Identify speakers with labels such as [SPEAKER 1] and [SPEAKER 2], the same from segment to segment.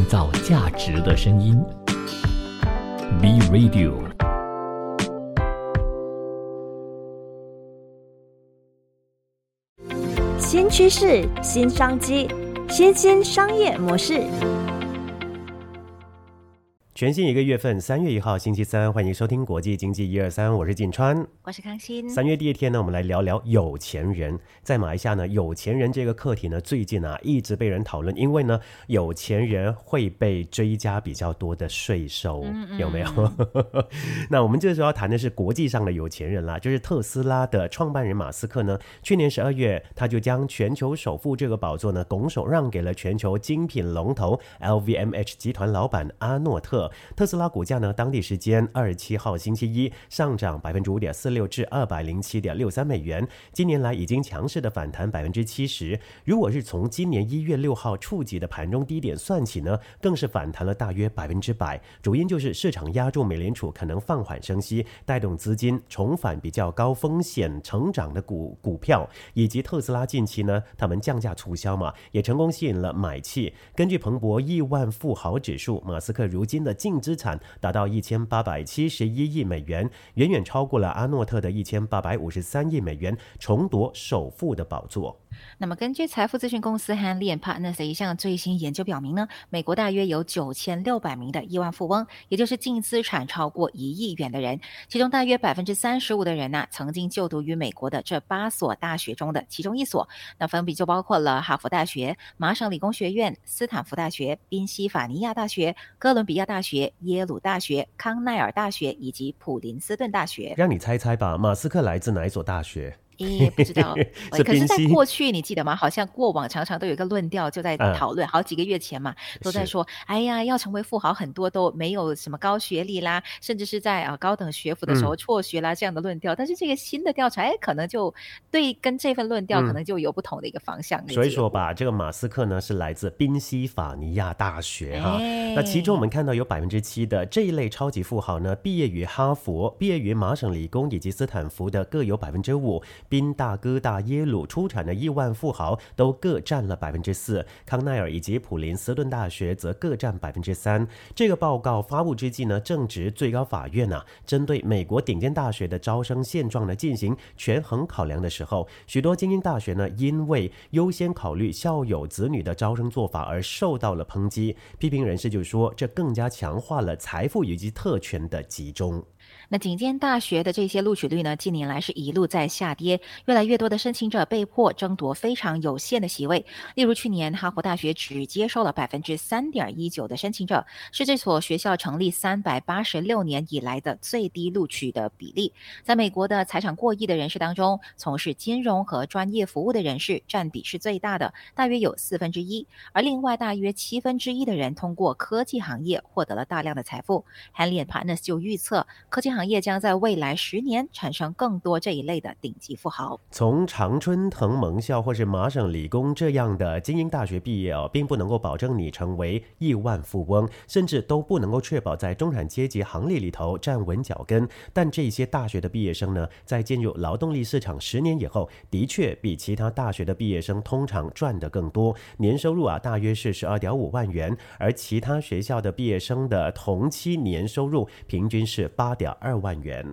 [SPEAKER 1] 创造价值的声音。B Radio。
[SPEAKER 2] 新趋势、新商机、新兴商业模式。
[SPEAKER 3] 全新一个月份，三月一号星期三，欢迎收听国际经济一二三，我是锦川，
[SPEAKER 2] 我是康欣。
[SPEAKER 3] 三月第一天呢，我们来聊聊有钱人。在马来西亚呢，有钱人这个课题呢，最近啊一直被人讨论，因为呢，有钱人会被追加比较多的税收，有没有？那我们这时候要谈的是国际上的有钱人啦，就是特斯拉的创办人马斯克呢，去年十二月他就将全球首富这个宝座呢，拱手让给了全球精品龙头 LVMH 集团老板阿诺特。特斯拉股价呢，当地时间二十七号星期一上涨百分之五点四六至二百零七点六三美元，今年来已经强势的反弹百分之七十。如果是从今年一月六号触及的盘中低点算起呢，更是反弹了大约百分之百。主因就是市场压住美联储可能放缓升息，带动资金重返比较高风险成长的股股票，以及特斯拉近期呢，他们降价促销嘛，也成功吸引了买气。根据彭博亿万富豪指数，马斯克如今的净资产达到一千八百七十一亿美元，远远超过了阿诺特的一千八百五十三亿美元，重夺首富的宝座。
[SPEAKER 4] 那么，根据财富咨询公司 Handley Partners 的一项最新研究表明呢，美国大约有九千六百名的亿万富翁，也就是净资产超过一亿元的人，其中大约百分之三十五的人呢，曾经就读于美国的这八所大学中的其中一所，那分别就包括了哈佛大学、麻省理工学院、斯坦福大学、宾夕法尼亚大学、哥伦比亚大学、耶鲁大学、康奈尔大学以及普林斯顿大学。
[SPEAKER 3] 让你猜猜吧，马斯克来自哪一所大学？
[SPEAKER 4] 也不知道，可是，在过去你记得吗？好像过往常常都有一个论调，就在讨论，好几个月前嘛，都在说，哎呀，要成为富豪，很多都没有什么高学历啦，甚至是在啊高等学府的时候辍学啦这样的论调。但是这个新的调查，哎，可能就对跟这份论调可能就有不同的一个方向。
[SPEAKER 3] 所以说吧，这个马斯克呢是来自宾夕法尼亚大学哈，那其中我们看到有百分之七的这一类超级富豪呢，毕业于哈佛、毕业于麻省理工以及斯坦福的各有百分之五。宾大哥大、耶鲁出产的亿万富豪都各占了百分之四，康奈尔以及普林斯顿大学则各占百分之三。这个报告发布之际呢，正值最高法院呢针对美国顶尖大学的招生现状呢进行权衡考量的时候，许多精英大学呢因为优先考虑校友子女的招生做法而受到了抨击。批评人士就说，这更加强化了财富以及特权的集中。
[SPEAKER 4] 那顶尖大学的这些录取率呢，近年来是一路在下跌，越来越多的申请者被迫争夺非常有限的席位。例如去年哈佛大学只接受了百分之三点一九的申请者，是这所学校成立三百八十六年以来的最低录取的比例。在美国的财产过亿的人士当中，从事金融和专业服务的人士占比是最大的，大约有四分之一，而另外大约七分之一的人通过科技行业获得了大量的财富。Hanley Partners 就预测科技行。业将在未来十年产生更多这一类的顶级富。
[SPEAKER 3] 从常春藤盟校或是麻省理工这样的精英大学毕业哦，并不能够保证你成为亿万富翁，甚至都不能够确保在中产阶级行列里头站稳脚跟。但这些大学的毕业生呢，在进入劳动力市场十年以后，的确比其他大学的毕业生通常赚得更多，年收入啊大约是十二点五万元，而其他学校的毕业生的同期年收入平均是八点。二万元。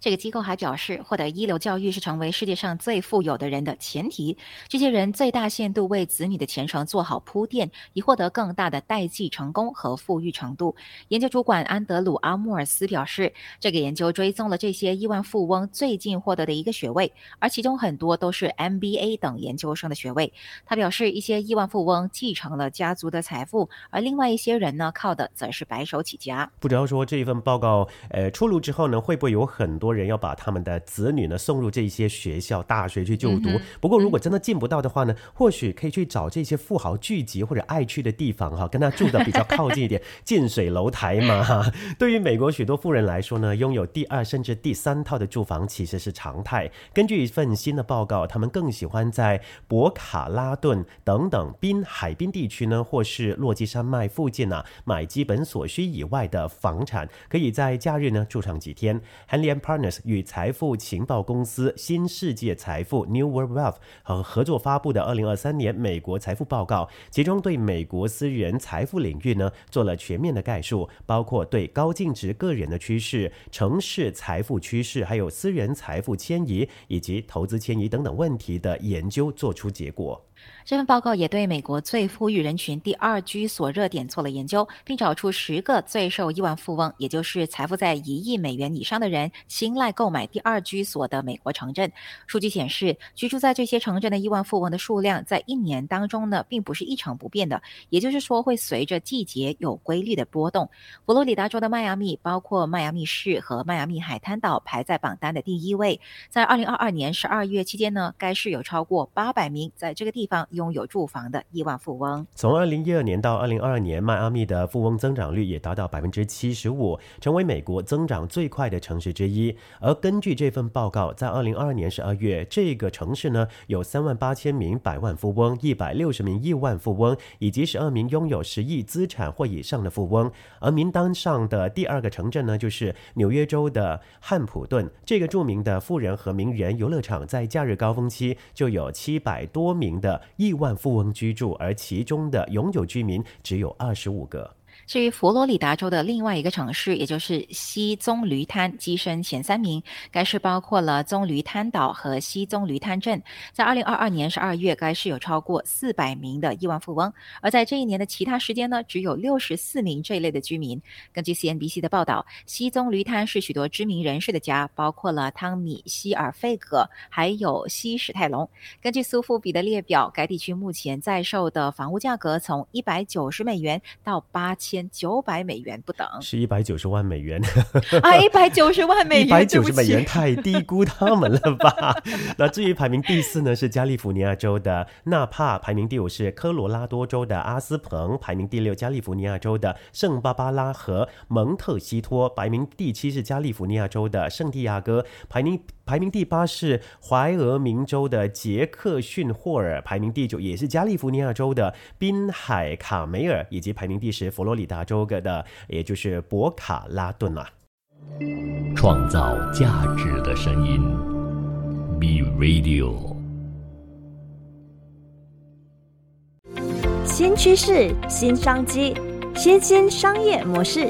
[SPEAKER 4] 这个机构还表示，获得一流教育是成为世界上最富有的人的前提。这些人最大限度为子女的前程做好铺垫，以获得更大的代际成功和富裕程度。研究主管安德鲁·阿莫尔斯表示，这个研究追踪了这些亿万富翁最近获得的一个学位，而其中很多都是 MBA 等研究生的学位。他表示，一些亿万富翁继承了家族的财富，而另外一些人呢，靠的则是白手起家。
[SPEAKER 3] 不知道说这一份报告，呃，出炉之后呢，会不会有很多？人要把他们的子女呢送入这些学校、大学去就读。不过，如果真的进不到的话呢，或许可以去找这些富豪聚集或者爱去的地方哈，跟他住的比较靠近一点，近水楼台嘛。对于美国许多富人来说呢，拥有第二甚至第三套的住房其实是常态。根据一份新的报告，他们更喜欢在博卡拉顿等等滨海滨地区呢，或是落基山脉附近呢，买基本所需以外的房产，可以在假日呢住上几天。与财富情报公司新世界财富 New World Wealth 和合作发布的二零二三年美国财富报告，其中对美国私人财富领域呢做了全面的概述，包括对高净值个人的趋势、城市财富趋势，还有私人财富迁移以及投资迁移等等问题的研究，做出结果。
[SPEAKER 4] 这份报告也对美国最富裕人群第二居所热点做了研究，并找出十个最受亿万富翁，也就是财富在一亿美元以上的人青睐购买第二居所的美国城镇。数据显示，居住在这些城镇的亿万富翁的数量在一年当中呢，并不是一成不变的，也就是说会随着季节有规律的波动。佛罗里达州的迈阿密，包括迈阿密市和迈阿密海滩岛，排在榜单的第一位。在二零二二年十二月期间呢，该市有超过八百名在这个地方拥有住房的亿万富翁。
[SPEAKER 3] 从二零一二年到二零二二年，迈阿密的富翁增长率也达到百分之七十五，成为美国增长最快的城市之一。而根据这份报告，在二零二二年十二月，这个城市呢有三万八千名百万富翁、一百六十名亿万富翁以及十二名拥有十亿资产或以上的富翁。而名单上的第二个城镇呢，就是纽约州的汉普顿。这个著名的富人和名人游乐场，在假日高峰期就有七百多名的亿万富翁居住，而其中的永久居民只有二十五个。
[SPEAKER 4] 至于佛罗里达州的另外一个城市，也就是西棕榈滩，跻身前三名。该市包括了棕榈滩岛和西棕榈滩镇。在二零二二年十二月，该市有超过四百名的亿万富翁，而在这一年的其他时间呢，只有六十四名这一类的居民。根据 CNBC 的报道，西棕榈滩是许多知名人士的家，包括了汤米·希尔费格，还有西史泰龙。根据苏富比的列表，该地区目前在售的房屋价格从一百九十美元到八千千。九百美元不等，
[SPEAKER 3] 是一百九十万美元
[SPEAKER 4] 啊！一百九十万美元，
[SPEAKER 3] 一百九十美元太低估他们了吧？那至于排名第四呢，是加利福尼亚州的纳帕；排名第五是科罗拉多州的阿斯彭；排名第六加利福尼亚州的圣巴巴拉和蒙特西托；排名第七是加利福尼亚州的圣地亚哥；排名排名第八是怀俄明州的杰克逊霍尔；排名第九也是加利福尼亚州的滨海卡梅尔，以及排名第十佛罗里达州的，也就是博卡拉顿啊。
[SPEAKER 1] 创造价值的声音，B Radio。
[SPEAKER 2] 新趋势，新商机，新兴商业模式。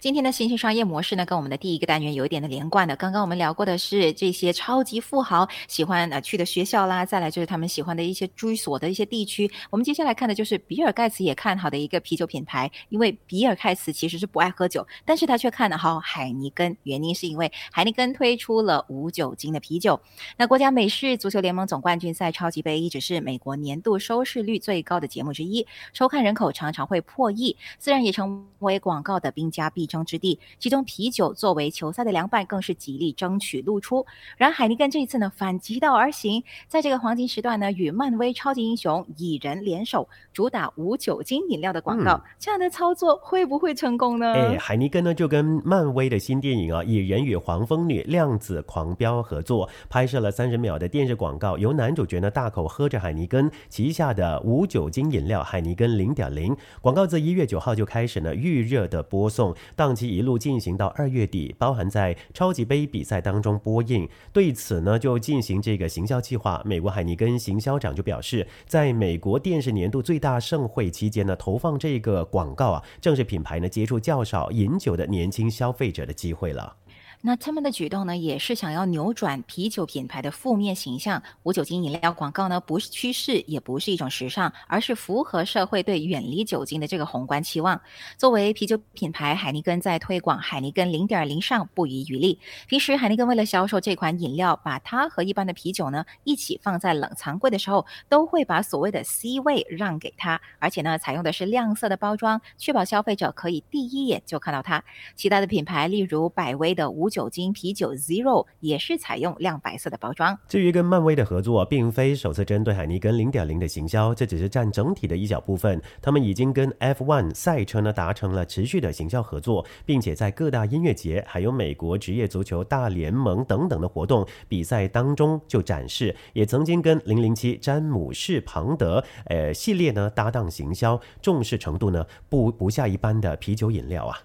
[SPEAKER 4] 今天的新兴商业模式呢，跟我们的第一个单元有一点的连贯的。刚刚我们聊过的是这些超级富豪喜欢呃去的学校啦，再来就是他们喜欢的一些居所的一些地区。我们接下来看的就是比尔盖茨也看好的一个啤酒品牌，因为比尔盖茨其实是不爱喝酒，但是他却看好海尼根，原因是因为海尼根推出了无酒精的啤酒。那国家美式足球联盟总冠军赛超级杯一直是美国年度收视率最高的节目之一，收看人口常常会破亿，自然也成为广告的兵家必。争之地，其中啤酒作为球赛的凉拌，更是极力争取露出。然而海尼根这一次呢，反其道而行，在这个黄金时段呢，与漫威超级英雄蚁人联手，主打无酒精饮料的广告。这样的操作会不会成功呢？
[SPEAKER 3] 哎，海尼根呢就跟漫威的新电影啊《蚁人与黄蜂女：量子狂飙》合作，拍摄了三十秒的电视广告，由男主角呢大口喝着海尼根旗下的无酒精饮料海尼根零点零。广告自一月九号就开始呢预热的播送。档期一路进行到二月底，包含在超级杯比赛当中播映。对此呢，就进行这个行销计划。美国海尼根行销长就表示，在美国电视年度最大盛会期间呢，投放这个广告啊，正是品牌呢接触较少饮酒的年轻消费者的机会了。
[SPEAKER 4] 那他们的举动呢，也是想要扭转啤酒品牌的负面形象。无酒精饮料广告呢，不是趋势，也不是一种时尚，而是符合社会对远离酒精的这个宏观期望。作为啤酒品牌，海尼根在推广海尼根零点零上不遗余力。平时海尼根为了销售这款饮料，把它和一般的啤酒呢一起放在冷藏柜的时候，都会把所谓的 C 位让给它，而且呢，采用的是亮色的包装，确保消费者可以第一眼就看到它。其他的品牌，例如百威的无酒精啤酒 Zero 也是采用亮白色的包装。
[SPEAKER 3] 至于跟漫威的合作，并非首次针对海尼根零点零的行销，这只是占整体的一小部分。他们已经跟 F1 赛车呢达成了持续的行销合作，并且在各大音乐节、还有美国职业足球大联盟等等的活动比赛当中就展示。也曾经跟零零七詹姆士庞德呃系列呢搭档行销，重视程度呢不不下一般的啤酒饮料啊。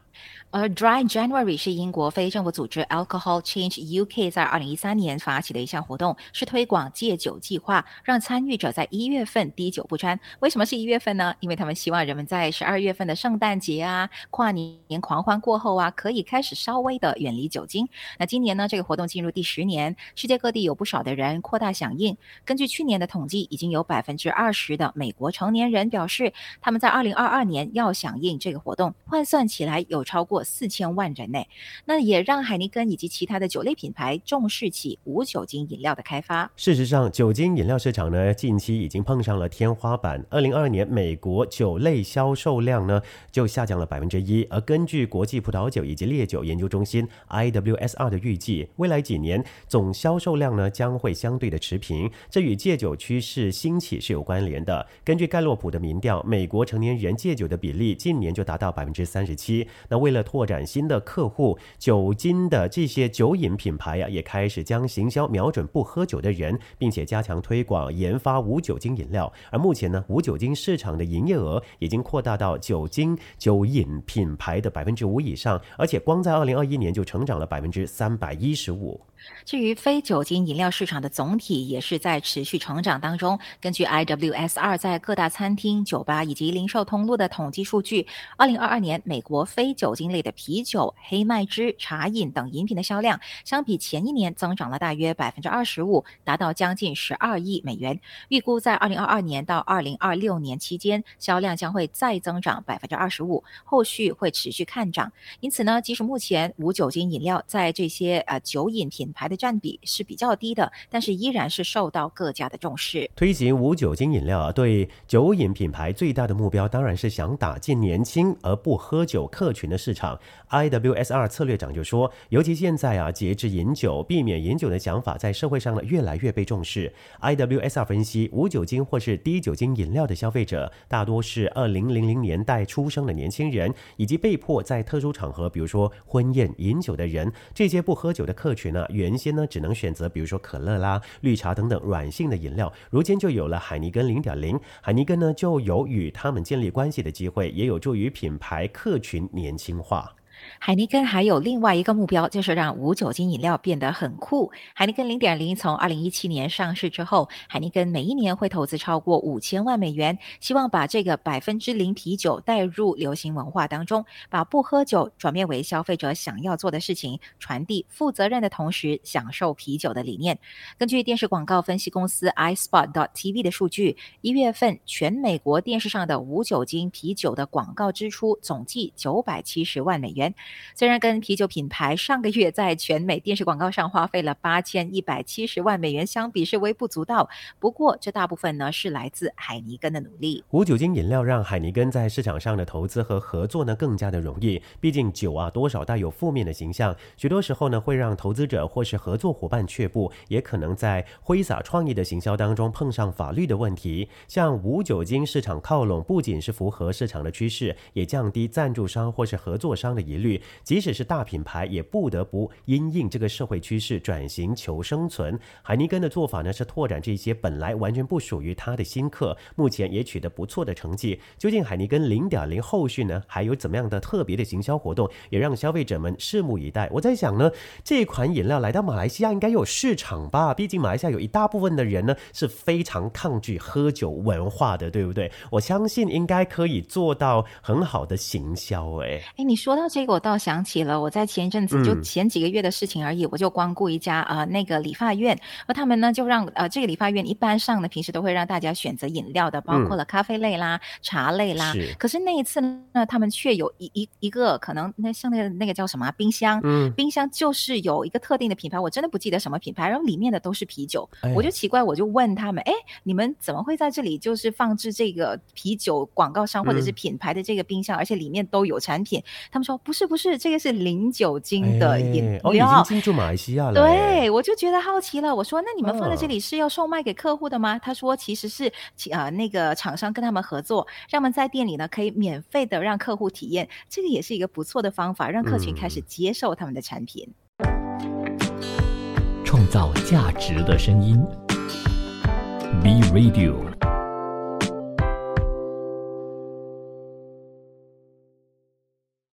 [SPEAKER 4] 而 Dry January 是英国非政府组织 Alcohol Change UK 在二零一三年发起的一项活动，是推广戒酒计划，让参与者在一月份滴酒不沾。为什么是一月份呢？因为他们希望人们在十二月份的圣诞节啊、跨年狂欢过后啊，可以开始稍微的远离酒精。那今年呢，这个活动进入第十年，世界各地有不少的人扩大响应。根据去年的统计，已经有百分之二十的美国成年人表示，他们在二零二二年要响应这个活动，换算起来有超过。四千万人呢，那也让海尼根以及其他的酒类品牌重视起无酒精饮料的开发。
[SPEAKER 3] 事实上，酒精饮料市场呢，近期已经碰上了天花板。二零二二年，美国酒类销售量呢就下降了百分之一。而根据国际葡萄酒以及烈酒研究中心 （IWSR） 的预计，未来几年总销售量呢将会相对的持平。这与戒酒趋势兴起是有关联的。根据盖洛普的民调，美国成年人戒酒的比例近年就达到百分之三十七。为了拓展新的客户，酒精的这些酒饮品牌呀，也开始将行销瞄准不喝酒的人，并且加强推广研发无酒精饮料。而目前呢，无酒精市场的营业额已经扩大到酒精酒饮品牌的百分之五以上，而且光在二零二一年就成长了百分之三百一十五。
[SPEAKER 4] 至于非酒精饮料市场的总体也是在持续成长当中。根据 IWSR 在各大餐厅、酒吧以及零售通路的统计数据，二零二二年美国非酒酒精类的啤酒、黑麦汁、茶饮等饮品的销量，相比前一年增长了大约百分之二十五，达到将近十二亿美元。预估在二零二二年到二零二六年期间，销量将会再增长百分之二十五，后续会持续看涨。因此呢，即使目前无酒精饮料在这些呃酒饮品牌的占比是比较低的，但是依然是受到各家的重视。
[SPEAKER 3] 推行无酒精饮料啊，对酒饮品牌最大的目标当然是想打进年轻而不喝酒客群的市场。IWSR 策略长就说，尤其现在啊，节制饮酒、避免饮酒的想法在社会上呢越来越被重视。IWSR 分析，无酒精或是低酒精饮料的消费者大多是二零零零年代出生的年轻人，以及被迫在特殊场合，比如说婚宴饮酒的人。这些不喝酒的客群呢，原先呢只能选择比如说可乐啦、绿茶等等软性的饮料，如今就有了海尼根零点零。海尼根呢就有与他们建立关系的机会，也有助于品牌客群年轻进化。
[SPEAKER 4] 海尼根还有另外一个目标，就是让无酒精饮料变得很酷。海尼根零点零从二零一七年上市之后，海尼根每一年会投资超过五千万美元，希望把这个百分之零啤酒带入流行文化当中，把不喝酒转变为消费者想要做的事情，传递负责任的同时享受啤酒的理念。根据电视广告分析公司 iSpot.tv 的数据，一月份全美国电视上的无酒精啤酒的广告支出总计九百七十万美元。虽然跟啤酒品牌上个月在全美电视广告上花费了八千一百七十万美元相比是微不足道，不过这大部分呢是来自海尼根的努力。
[SPEAKER 3] 无酒精饮料让海尼根在市场上的投资和合作呢更加的容易，毕竟酒啊多少带有负面的形象，许多时候呢会让投资者或是合作伙伴却步，也可能在挥洒创意的行销当中碰上法律的问题。向无酒精市场靠拢，不仅是符合市场的趋势，也降低赞助商或是合作商的疑虑。即使是大品牌，也不得不因应这个社会趋势转型求生存。海尼根的做法呢，是拓展这些本来完全不属于他的新客，目前也取得不错的成绩。究竟海尼根零点零后续呢，还有怎么样的特别的行销活动，也让消费者们拭目以待。我在想呢，这款饮料来到马来西亚应该有市场吧？毕竟马来西亚有一大部分的人呢是非常抗拒喝酒文化的，对不对？我相信应该可以做到很好的行销。哎，
[SPEAKER 4] 哎，你说到这个，我倒想起了我在前一阵子就前几个月的事情而已，我就光顾一家呃那个理发院，而他们呢就让呃这个理发院一般上呢平时都会让大家选择饮料的，包括了咖啡类啦、茶类啦。可是那一次呢，他们却有一一一个可能那像那个那个叫什么冰箱，冰箱就是有一个特定的品牌，我真的不记得什么品牌，然后里面的都是啤酒，我就奇怪，我就问他们，哎，你们怎么会在这里就是放置这个啤酒广告商或者是品牌的这个冰箱，而且里面都有产品？他们说不是不是，这个是零酒精的饮料，
[SPEAKER 3] 已经进驻马来西亚了。
[SPEAKER 4] 对，我就觉得好奇了。我说，那你们放在这里是要售卖给客户的吗？他说，其实是呃那个厂商跟他们合作，让他们在店里呢可以免费的让客户体验，这个也是一个不错的方法，让客群开始接受他们的产品。
[SPEAKER 1] 创造价值的声音，B Radio。